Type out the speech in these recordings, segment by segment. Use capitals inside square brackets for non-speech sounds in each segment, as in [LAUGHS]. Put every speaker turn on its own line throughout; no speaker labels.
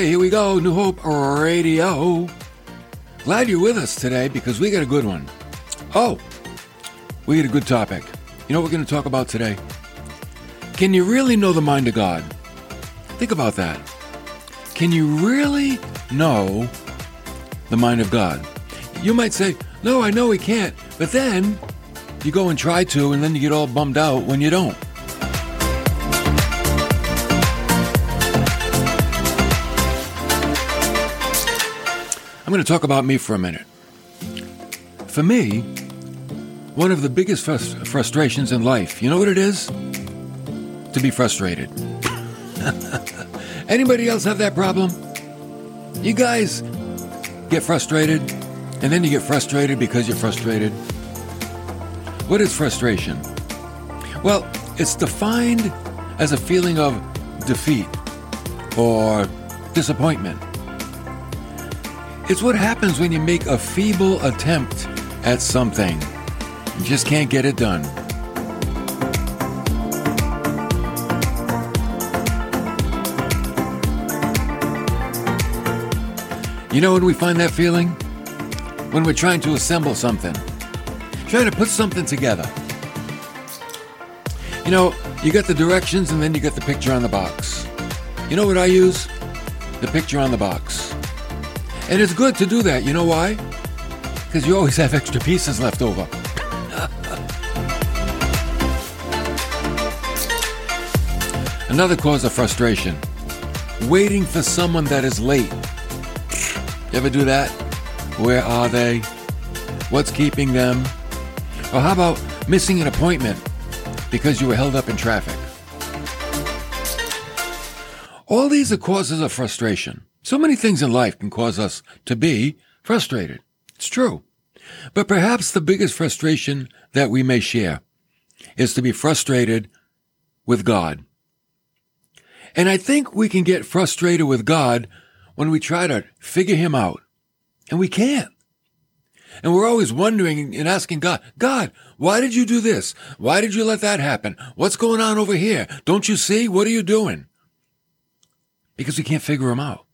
Okay, here we go. New Hope Radio. Glad you're with us today because we got a good one. Oh, we got a good topic. You know what we're going to talk about today? Can you really know the mind of God? Think about that. Can you really know the mind of God? You might say, No, I know we can't. But then you go and try to, and then you get all bummed out when you don't. Going to talk about me for a minute. For me, one of the biggest frust- frustrations in life, you know what it is? To be frustrated. [LAUGHS] Anybody else have that problem? You guys get frustrated, and then you get frustrated because you're frustrated. What is frustration? Well, it's defined as a feeling of defeat or disappointment. It's what happens when you make a feeble attempt at something. You just can't get it done. You know when we find that feeling? When we're trying to assemble something, trying to put something together. You know, you got the directions and then you got the picture on the box. You know what I use? The picture on the box. And it's good to do that. You know why? Because you always have extra pieces left over. Another cause of frustration waiting for someone that is late. You ever do that? Where are they? What's keeping them? Or how about missing an appointment because you were held up in traffic? All these are causes of frustration. So many things in life can cause us to be frustrated. It's true. But perhaps the biggest frustration that we may share is to be frustrated with God. And I think we can get frustrated with God when we try to figure him out. And we can't. And we're always wondering and asking God, God, why did you do this? Why did you let that happen? What's going on over here? Don't you see? What are you doing? Because we can't figure him out.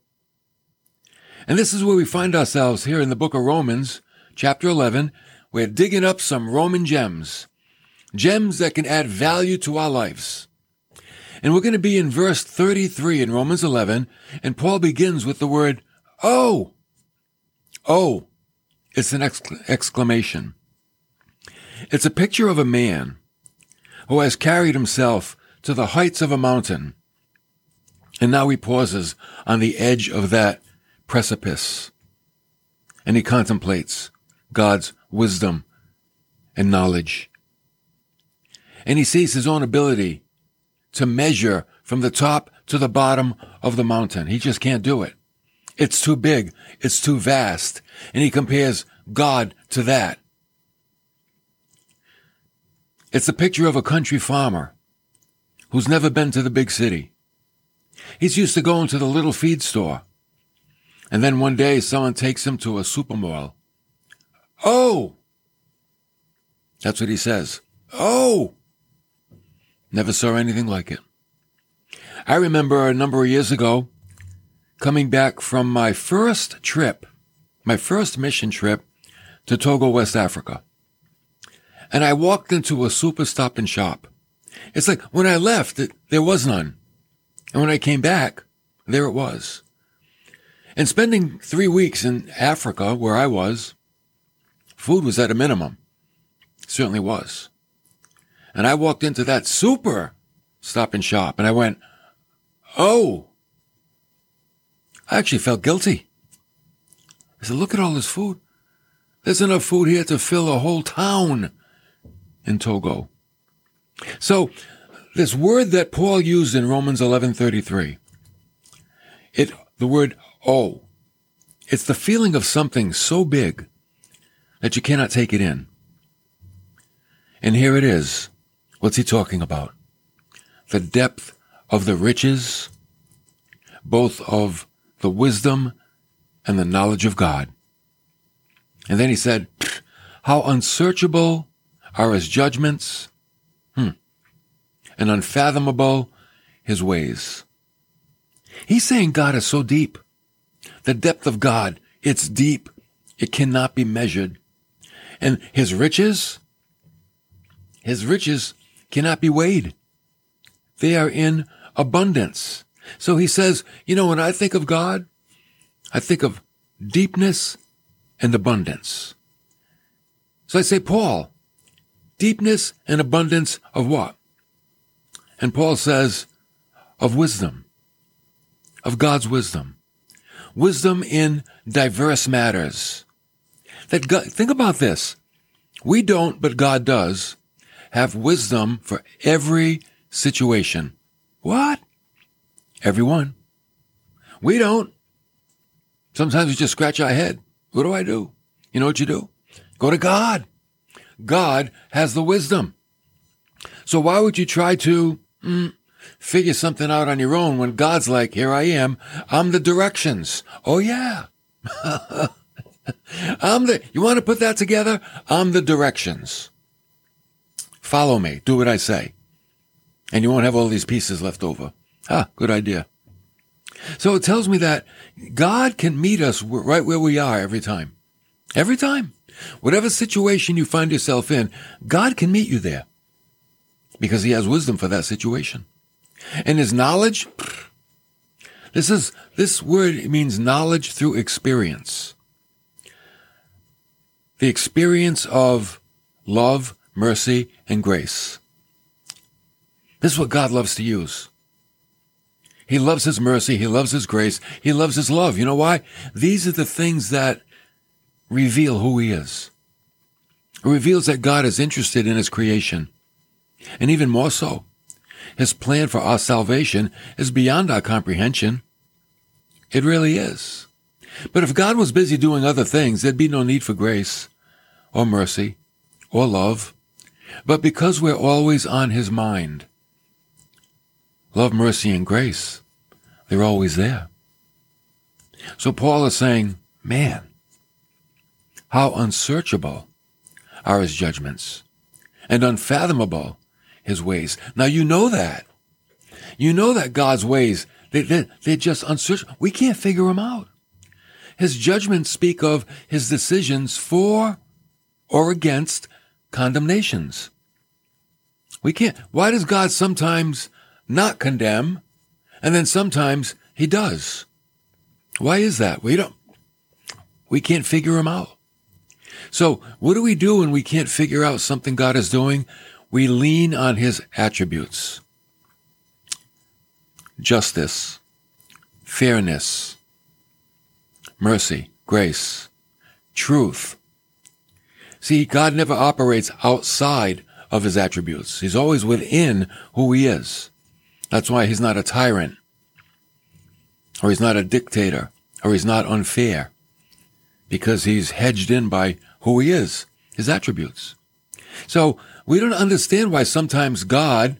And this is where we find ourselves here in the book of Romans, chapter 11. We're digging up some Roman gems, gems that can add value to our lives. And we're going to be in verse 33 in Romans 11, and Paul begins with the word, Oh! Oh! It's an exclamation. It's a picture of a man who has carried himself to the heights of a mountain, and now he pauses on the edge of that precipice, and he contemplates God's wisdom and knowledge. And he sees his own ability to measure from the top to the bottom of the mountain. He just can't do it. It's too big. It's too vast. And he compares God to that. It's a picture of a country farmer who's never been to the big city. He's used to going to the little feed store. And then one day someone takes him to a supermall. Oh! That's what he says. Oh! Never saw anything like it. I remember a number of years ago coming back from my first trip, my first mission trip to Togo, West Africa. And I walked into a super stop and shop. It's like when I left, it, there was none. And when I came back, there it was. And spending three weeks in Africa, where I was, food was at a minimum. It certainly was. And I walked into that super stop and shop and I went, Oh, I actually felt guilty. I said, look at all this food. There's enough food here to fill a whole town in Togo. So this word that Paul used in Romans 11:33, it the word oh, it's the feeling of something so big that you cannot take it in. And here it is. What's he talking about? The depth of the riches, both of the wisdom and the knowledge of God. And then he said, How unsearchable are his judgments, hmm, and unfathomable his ways. He's saying God is so deep. The depth of God, it's deep. It cannot be measured. And his riches, his riches cannot be weighed. They are in abundance. So he says, you know, when I think of God, I think of deepness and abundance. So I say, Paul, deepness and abundance of what? And Paul says, of wisdom, of God's wisdom, wisdom in diverse matters. That God, think about this. We don't, but God does have wisdom for every situation. What? Everyone. We don't. Sometimes we just scratch our head. What do I do? You know what you do? Go to God. God has the wisdom. So why would you try to mm, figure something out on your own when God's like, here I am. I'm the directions. Oh yeah. [LAUGHS] I'm the, you want to put that together? I'm the directions. Follow me. Do what I say. And you won't have all these pieces left over. Ah, good idea. So it tells me that God can meet us right where we are every time. Every time. Whatever situation you find yourself in, God can meet you there because he has wisdom for that situation. And his knowledge, this is, this word means knowledge through experience. The experience of love, mercy, and grace. This is what God loves to use. He loves His mercy. He loves His grace. He loves His love. You know why? These are the things that reveal who He is. It reveals that God is interested in His creation. And even more so, His plan for our salvation is beyond our comprehension. It really is. But if God was busy doing other things, there'd be no need for grace or mercy or love. But because we're always on His mind, love, mercy, and grace, they're always there. So Paul is saying, man, how unsearchable are his judgments and unfathomable his ways. Now you know that. You know that God's ways, they, they, they're just unsearchable. We can't figure them out. His judgments speak of his decisions for or against condemnations. We can't. Why does God sometimes not condemn and then sometimes he does? Why is that? We don't, we can't figure him out. So what do we do when we can't figure out something God is doing? We lean on his attributes. Justice, fairness, mercy, grace, truth. See, God never operates outside of his attributes. He's always within who he is. That's why he's not a tyrant, or he's not a dictator, or he's not unfair, because he's hedged in by who he is, his attributes. So we don't understand why sometimes God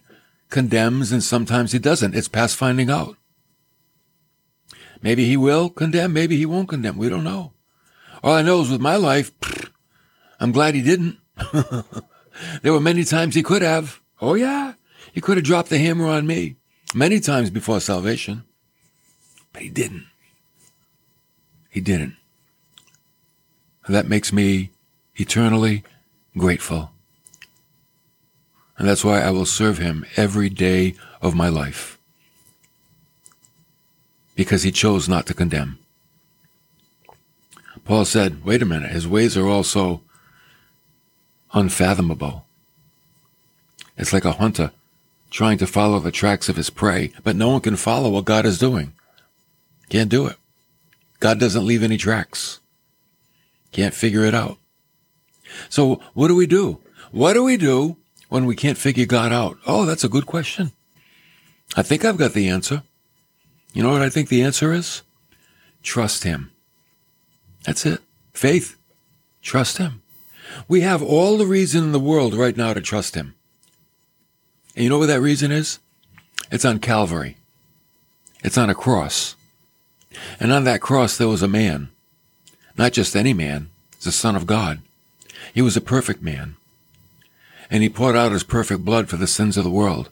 condemns and sometimes he doesn't. It's past finding out. Maybe he will condemn, maybe he won't condemn. We don't know. All I know is with my life, [SNIFFS] I'm glad he didn't. [LAUGHS] there were many times he could have. Oh yeah. He could have dropped the hammer on me many times before salvation, but he didn't. He didn't. And that makes me eternally grateful. And that's why I will serve him every day of my life. Because he chose not to condemn. Paul said, wait a minute, his ways are all so unfathomable. It's like a hunter trying to follow the tracks of his prey, but no one can follow what God is doing. Can't do it. God doesn't leave any tracks. Can't figure it out. So what do we do? What do we do when we can't figure God out? Oh, that's a good question. I think I've got the answer. You know what I think the answer is? Trust Him. That's it. Faith. Trust Him. We have all the reason in the world right now to trust Him. And you know what that reason is? It's on Calvary. It's on a cross. And on that cross there was a man. Not just any man. It's the Son of God. He was a perfect man. And he poured out his perfect blood for the sins of the world.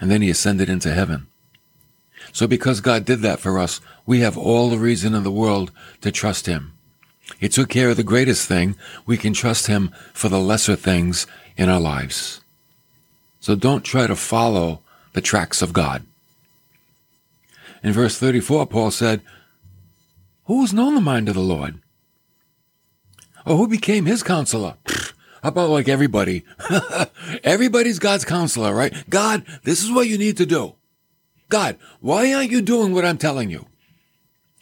And then he ascended into heaven. So because God did that for us, we have all the reason in the world to trust Him. He took care of the greatest thing. We can trust Him for the lesser things in our lives. So don't try to follow the tracks of God. In verse 34, Paul said, Who has known the mind of the Lord? Or who became his counselor? How about like everybody? [LAUGHS] Everybody's God's counselor, right? God, this is what you need to do. God, why aren't you doing what I'm telling you?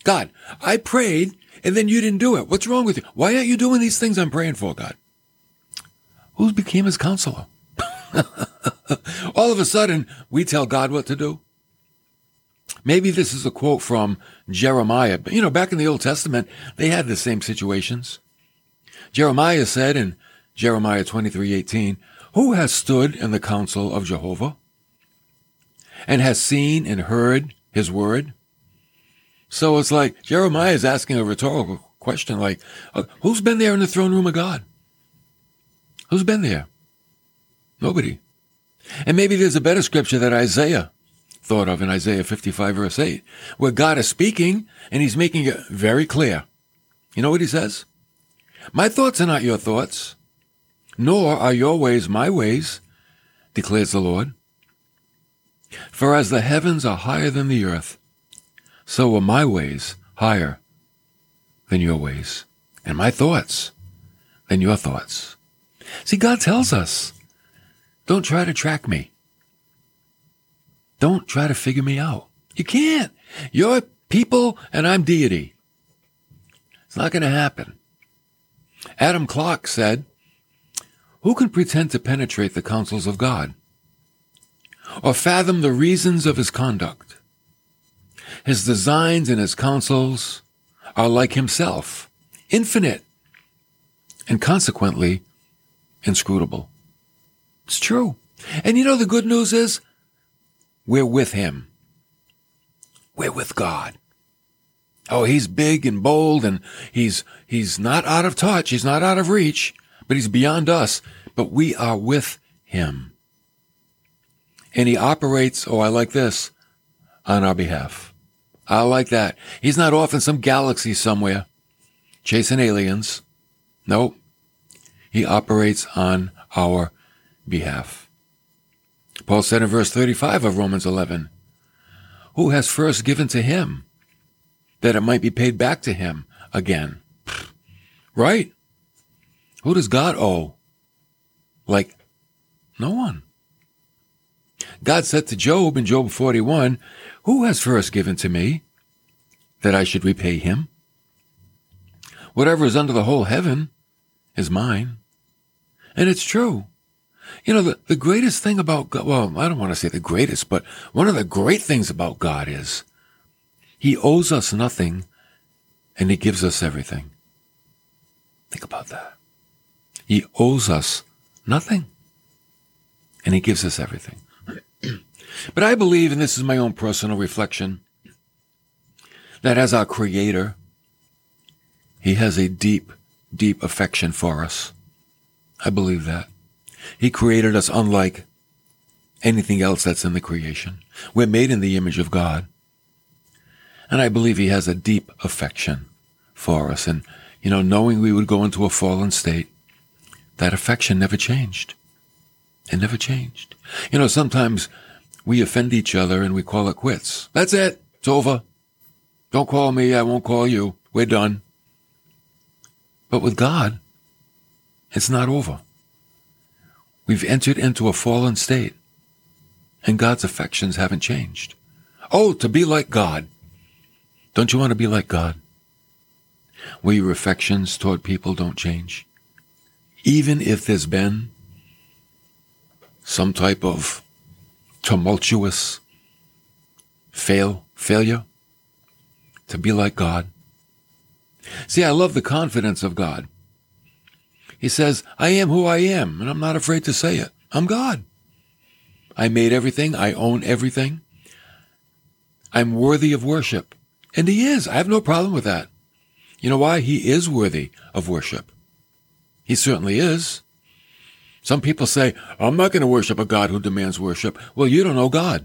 God, I prayed and then you didn't do it. What's wrong with you? Why aren't you doing these things I'm praying for, God? Who became his counselor? [LAUGHS] All of a sudden, we tell God what to do. Maybe this is a quote from Jeremiah. You know, back in the Old Testament, they had the same situations. Jeremiah said in Jeremiah 23:18, "Who has stood in the counsel of Jehovah and has seen and heard his word?" So it's like Jeremiah is asking a rhetorical question like, uh, who's been there in the throne room of God? Who's been there? Nobody. And maybe there's a better scripture that Isaiah thought of in Isaiah 55 verse 8, where God is speaking and he's making it very clear. You know what he says? My thoughts are not your thoughts, nor are your ways my ways, declares the Lord. For as the heavens are higher than the earth, so are my ways higher than your ways, and my thoughts than your thoughts. See, God tells us, don't try to track me. Don't try to figure me out. You can't. You're people and I'm deity. It's not going to happen. Adam Clarke said, Who can pretend to penetrate the counsels of God or fathom the reasons of his conduct? His designs and his counsels are like himself, infinite, and consequently inscrutable. It's true. And you know, the good news is we're with him. We're with God. Oh, he's big and bold and he's, he's not out of touch. He's not out of reach, but he's beyond us, but we are with him. And he operates, oh, I like this, on our behalf. I like that. He's not off in some galaxy somewhere chasing aliens. No, he operates on our behalf. Paul said in verse 35 of Romans 11, Who has first given to him that it might be paid back to him again? Right? Who does God owe? Like, no one. God said to Job in Job 41, Who has first given to me that I should repay him? Whatever is under the whole heaven is mine. And it's true. You know, the, the greatest thing about God, well, I don't want to say the greatest, but one of the great things about God is he owes us nothing and he gives us everything. Think about that. He owes us nothing and he gives us everything. [CLEARS THROAT] but I believe, and this is my own personal reflection, that as our creator, he has a deep, deep affection for us. I believe that. He created us unlike anything else that's in the creation. We're made in the image of God. And I believe he has a deep affection for us. And, you know, knowing we would go into a fallen state, that affection never changed. It never changed. You know, sometimes we offend each other and we call it quits. That's it. It's over. Don't call me. I won't call you. We're done. But with God, it's not over. We've entered into a fallen state, and God's affections haven't changed. Oh, to be like God. Don't you want to be like God? Where your affections toward people don't change? Even if there's been some type of tumultuous fail, failure, to be like God. See, I love the confidence of God. He says, I am who I am, and I'm not afraid to say it. I'm God. I made everything. I own everything. I'm worthy of worship. And he is. I have no problem with that. You know why? He is worthy of worship. He certainly is. Some people say, I'm not going to worship a God who demands worship. Well, you don't know God.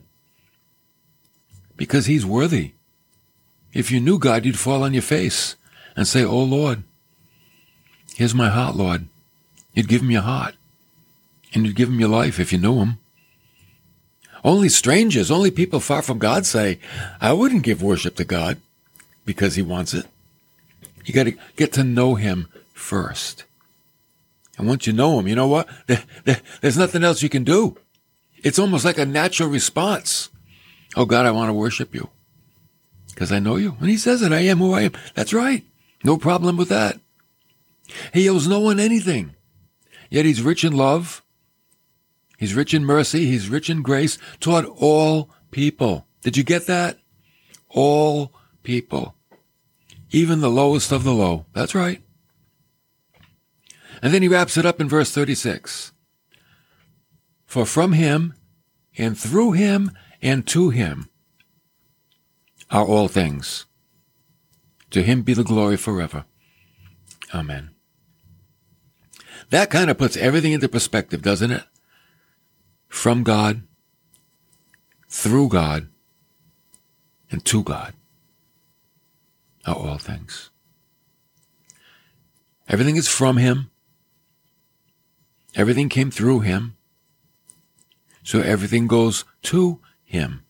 because he's worthy. If you knew God, you'd fall on your face and say, Oh Lord, here's my heart, Lord. You'd give him your heart and you'd give him your life if you knew him. Only strangers, only people far from God say, I wouldn't give worship to God because he wants it. You got to get to know him first. And once you know him, you know what? there's nothing else you can do. It's almost like a natural response. Oh God, I want to worship you because I know you. And he says it, I am who I am. That's right. No problem with that. He owes no one anything. Yet he's rich in love. He's rich in mercy. He's rich in grace toward all people. Did you get that? All people. Even the lowest of the low. That's right. And then he wraps it up in verse 36. For from him and through him and to him are all things. To him be the glory forever. Amen. That kind of puts everything into perspective, doesn't it? From God, through God, and to God are all things. Everything is from Him. Everything came through Him. So everything goes to Him.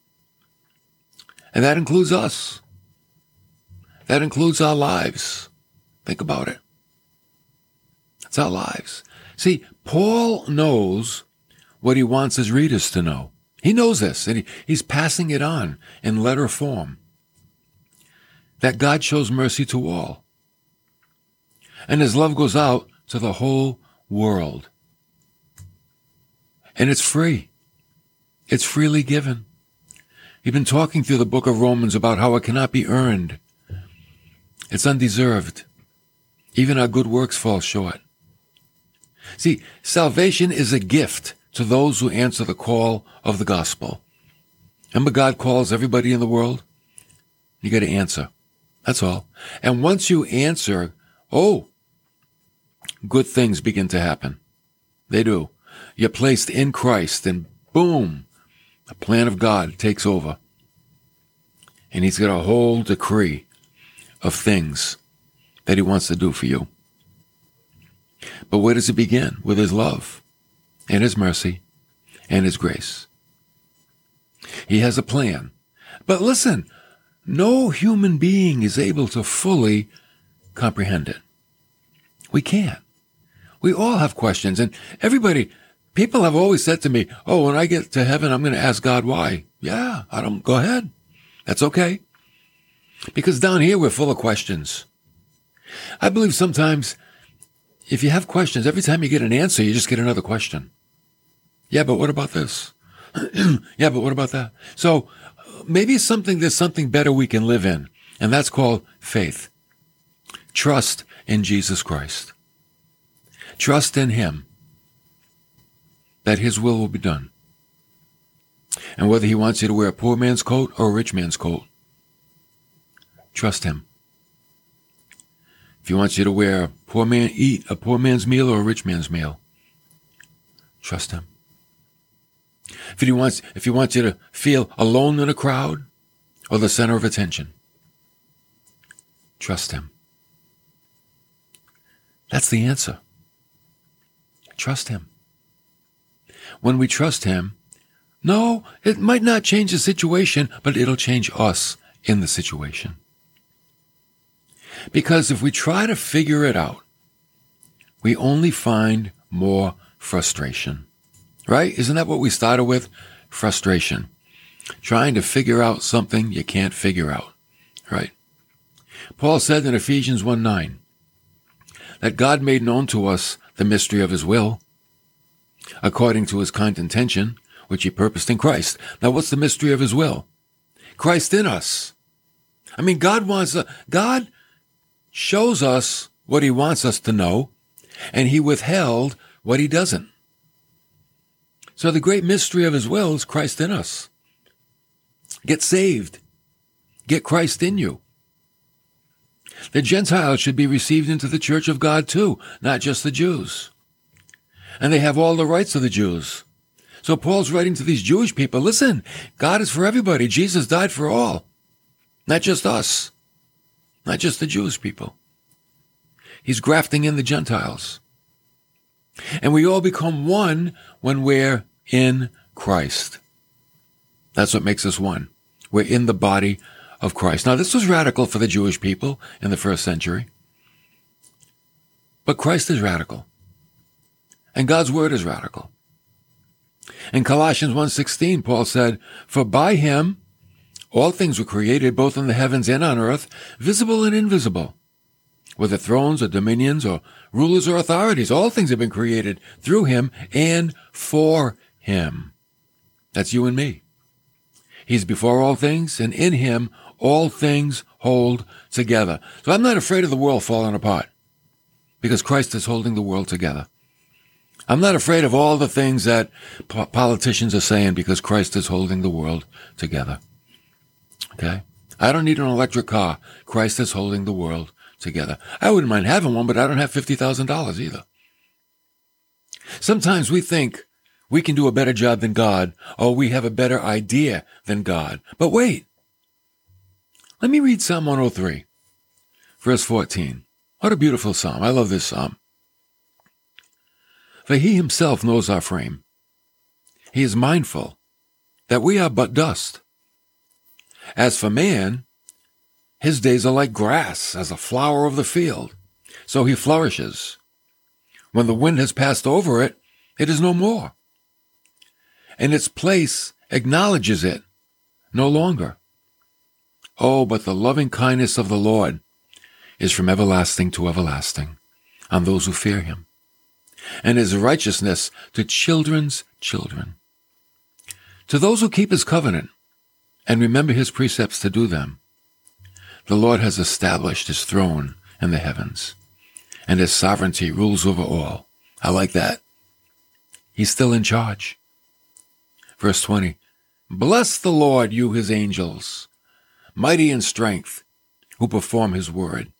And that includes us. That includes our lives. Think about it. It's our lives. See, Paul knows what he wants his readers to know. He knows this, and he, he's passing it on in letter form. That God shows mercy to all. And his love goes out to the whole world. And it's free. It's freely given. He's been talking through the book of Romans about how it cannot be earned. It's undeserved. Even our good works fall short. See, salvation is a gift to those who answer the call of the gospel. Remember God calls everybody in the world? You got to answer. That's all. And once you answer, oh, good things begin to happen. They do. You're placed in Christ and boom, the plan of God takes over. And he's got a whole decree of things that he wants to do for you. But where does it begin? With his love and his mercy and his grace. He has a plan. But listen, no human being is able to fully comprehend it. We can't. We all have questions and everybody, people have always said to me, Oh, when I get to heaven, I'm going to ask God why. Yeah, I don't, go ahead. That's okay. Because down here, we're full of questions. I believe sometimes if you have questions, every time you get an answer, you just get another question. Yeah, but what about this? [CLEARS THROAT] yeah, but what about that? So maybe something, there's something better we can live in. And that's called faith. Trust in Jesus Christ. Trust in Him that His will will be done. And whether He wants you to wear a poor man's coat or a rich man's coat, trust Him. If He wants you to wear a poor man, eat a poor man's meal or a rich man's meal, trust Him. If he wants, if he wants you to feel alone in a crowd or the center of attention, trust him. That's the answer. Trust him. When we trust him, no, it might not change the situation, but it'll change us in the situation. Because if we try to figure it out, we only find more frustration. Right? Isn't that what we started with? Frustration. Trying to figure out something you can't figure out. Right? Paul said in Ephesians 1 9 that God made known to us the mystery of his will, according to his kind intention, which he purposed in Christ. Now, what's the mystery of his will? Christ in us. I mean, God wants, a, God shows us what he wants us to know, and he withheld what he doesn't. So the great mystery of his will is Christ in us. Get saved. Get Christ in you. The Gentiles should be received into the church of God too, not just the Jews. And they have all the rights of the Jews. So Paul's writing to these Jewish people, listen, God is for everybody. Jesus died for all. Not just us. Not just the Jewish people. He's grafting in the Gentiles. And we all become one when we're in Christ. That's what makes us one. We're in the body of Christ. Now, this was radical for the Jewish people in the first century. But Christ is radical. And God's word is radical. In Colossians 1.16, Paul said, For by him all things were created, both in the heavens and on earth, visible and invisible. Whether thrones or dominions or rulers or authorities, all things have been created through him and for him. That's you and me. He's before all things, and in him all things hold together. So I'm not afraid of the world falling apart because Christ is holding the world together. I'm not afraid of all the things that po- politicians are saying because Christ is holding the world together. Okay? I don't need an electric car. Christ is holding the world together. I wouldn't mind having one, but I don't have $50,000 either. Sometimes we think we can do a better job than God, or we have a better idea than God. But wait. Let me read Psalm 103, verse 14. What a beautiful psalm. I love this psalm. For he himself knows our frame. He is mindful that we are but dust. As for man, his days are like grass, as a flower of the field. So he flourishes. When the wind has passed over it, it is no more. And its place acknowledges it no longer. Oh, but the loving kindness of the Lord is from everlasting to everlasting on those who fear him and his righteousness to children's children. To those who keep his covenant and remember his precepts to do them, the Lord has established his throne in the heavens, and his sovereignty rules over all. I like that. He's still in charge. Verse 20 Bless the Lord, you his angels, mighty in strength, who perform his word,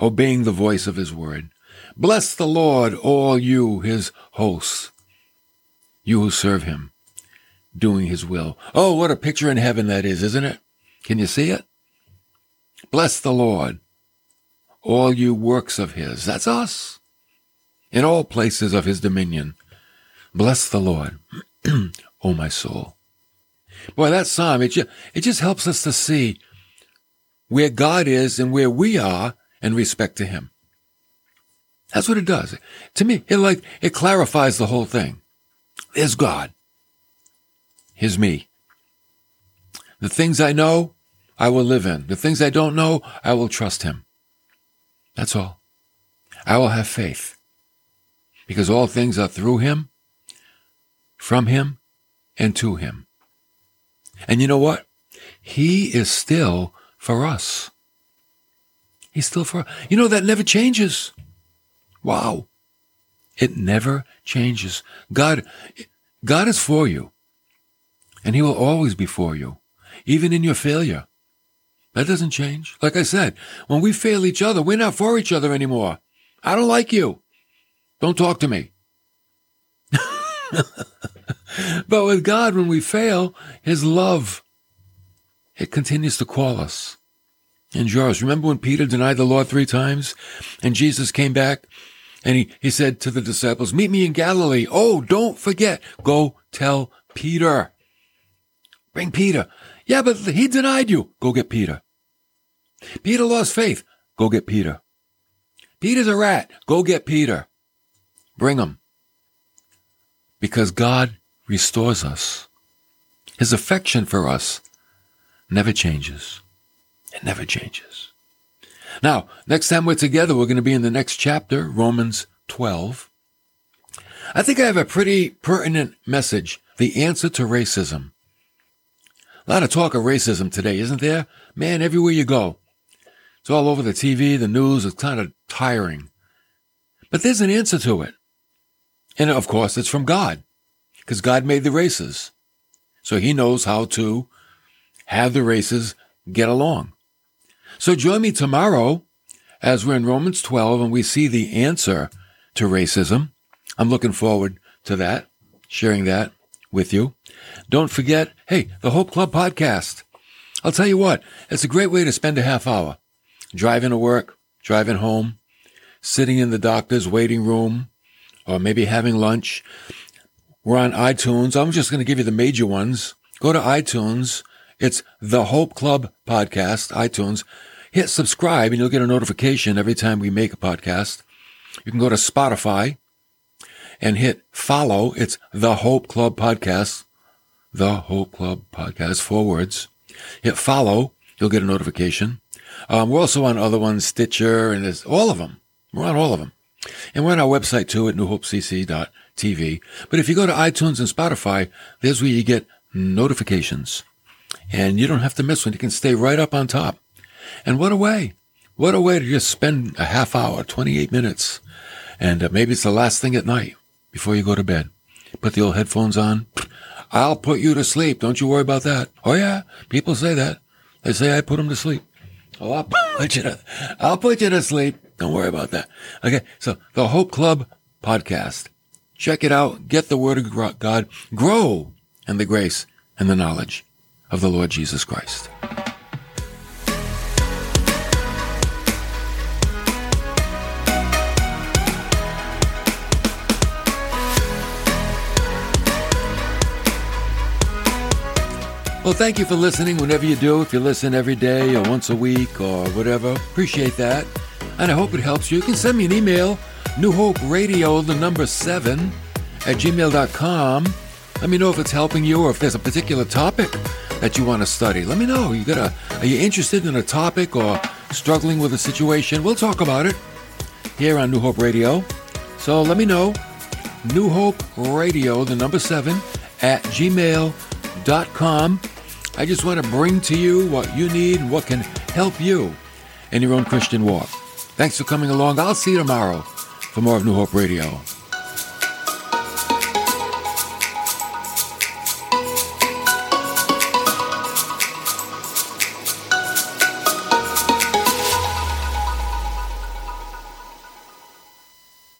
obeying the voice of his word. Bless the Lord, all you, his hosts, you who serve him, doing his will. Oh, what a picture in heaven that is, isn't it? Can you see it? Bless the Lord, all you works of his. That's us. In all places of his dominion. Bless the Lord, [CLEARS THROAT] O my soul. Boy, that psalm, it just, it just helps us to see where God is and where we are in respect to him. That's what it does. To me, it like, it clarifies the whole thing. There's God. Here's me. The things I know, I will live in. The things I don't know, I will trust Him. That's all. I will have faith. Because all things are through Him, from Him, and to Him. And you know what? He is still for us. He's still for, you know, that never changes. Wow. It never changes. God, God is for you. And he will always be for you, even in your failure. That doesn't change. Like I said, when we fail each other, we're not for each other anymore. I don't like you. Don't talk to me. [LAUGHS] but with God, when we fail, his love, it continues to call us and us. Remember when Peter denied the Lord three times and Jesus came back and he, he said to the disciples, meet me in Galilee. Oh, don't forget. Go tell Peter. Bring Peter. Yeah, but he denied you. Go get Peter. Peter lost faith. Go get Peter. Peter's a rat. Go get Peter. Bring him. Because God restores us. His affection for us never changes. It never changes. Now, next time we're together, we're going to be in the next chapter, Romans 12. I think I have a pretty pertinent message, the answer to racism. A lot of talk of racism today, isn't there? Man, everywhere you go. It's all over the TV, the news, it's kind of tiring. But there's an answer to it. And of course, it's from God, because God made the races. So he knows how to have the races get along. So join me tomorrow as we're in Romans 12 and we see the answer to racism. I'm looking forward to that, sharing that with you. Don't forget, hey, the Hope Club podcast. I'll tell you what, it's a great way to spend a half hour. Driving to work, driving home, sitting in the doctor's waiting room, or maybe having lunch. We're on iTunes. I'm just going to give you the major ones. Go to iTunes. It's the Hope Club podcast, iTunes. Hit subscribe and you'll get a notification every time we make a podcast. You can go to Spotify and hit follow. It's the Hope Club podcast. The Hope Club podcast, four words. Hit follow. You'll get a notification. Um, we're also on other ones, Stitcher, and there's all of them. We're on all of them. And we're on our website too at newhopecc.tv. But if you go to iTunes and Spotify, there's where you get notifications. And you don't have to miss one. You can stay right up on top. And what a way. What a way to just spend a half hour, 28 minutes. And uh, maybe it's the last thing at night before you go to bed. Put the old headphones on. I'll put you to sleep. Don't you worry about that. Oh yeah. People say that. They say I put them to sleep. Oh, I'll put you to, I'll put you to sleep. Don't worry about that. Okay. So the Hope Club podcast. Check it out. Get the word of God. Grow in the grace and the knowledge of the Lord Jesus Christ. Well, thank you for listening whenever you do. If you listen every day or once a week or whatever, appreciate that. And I hope it helps you. You can send me an email, New Hope Radio, the number seven, at gmail.com. Let me know if it's helping you or if there's a particular topic that you want to study. Let me know. You got a, are you interested in a topic or struggling with a situation? We'll talk about it here on New Hope Radio. So let me know. New Hope Radio, the number seven, at gmail.com. I just want to bring to you what you need and what can help you in your own Christian walk. Thanks for coming along. I'll see you tomorrow for more of New Hope Radio.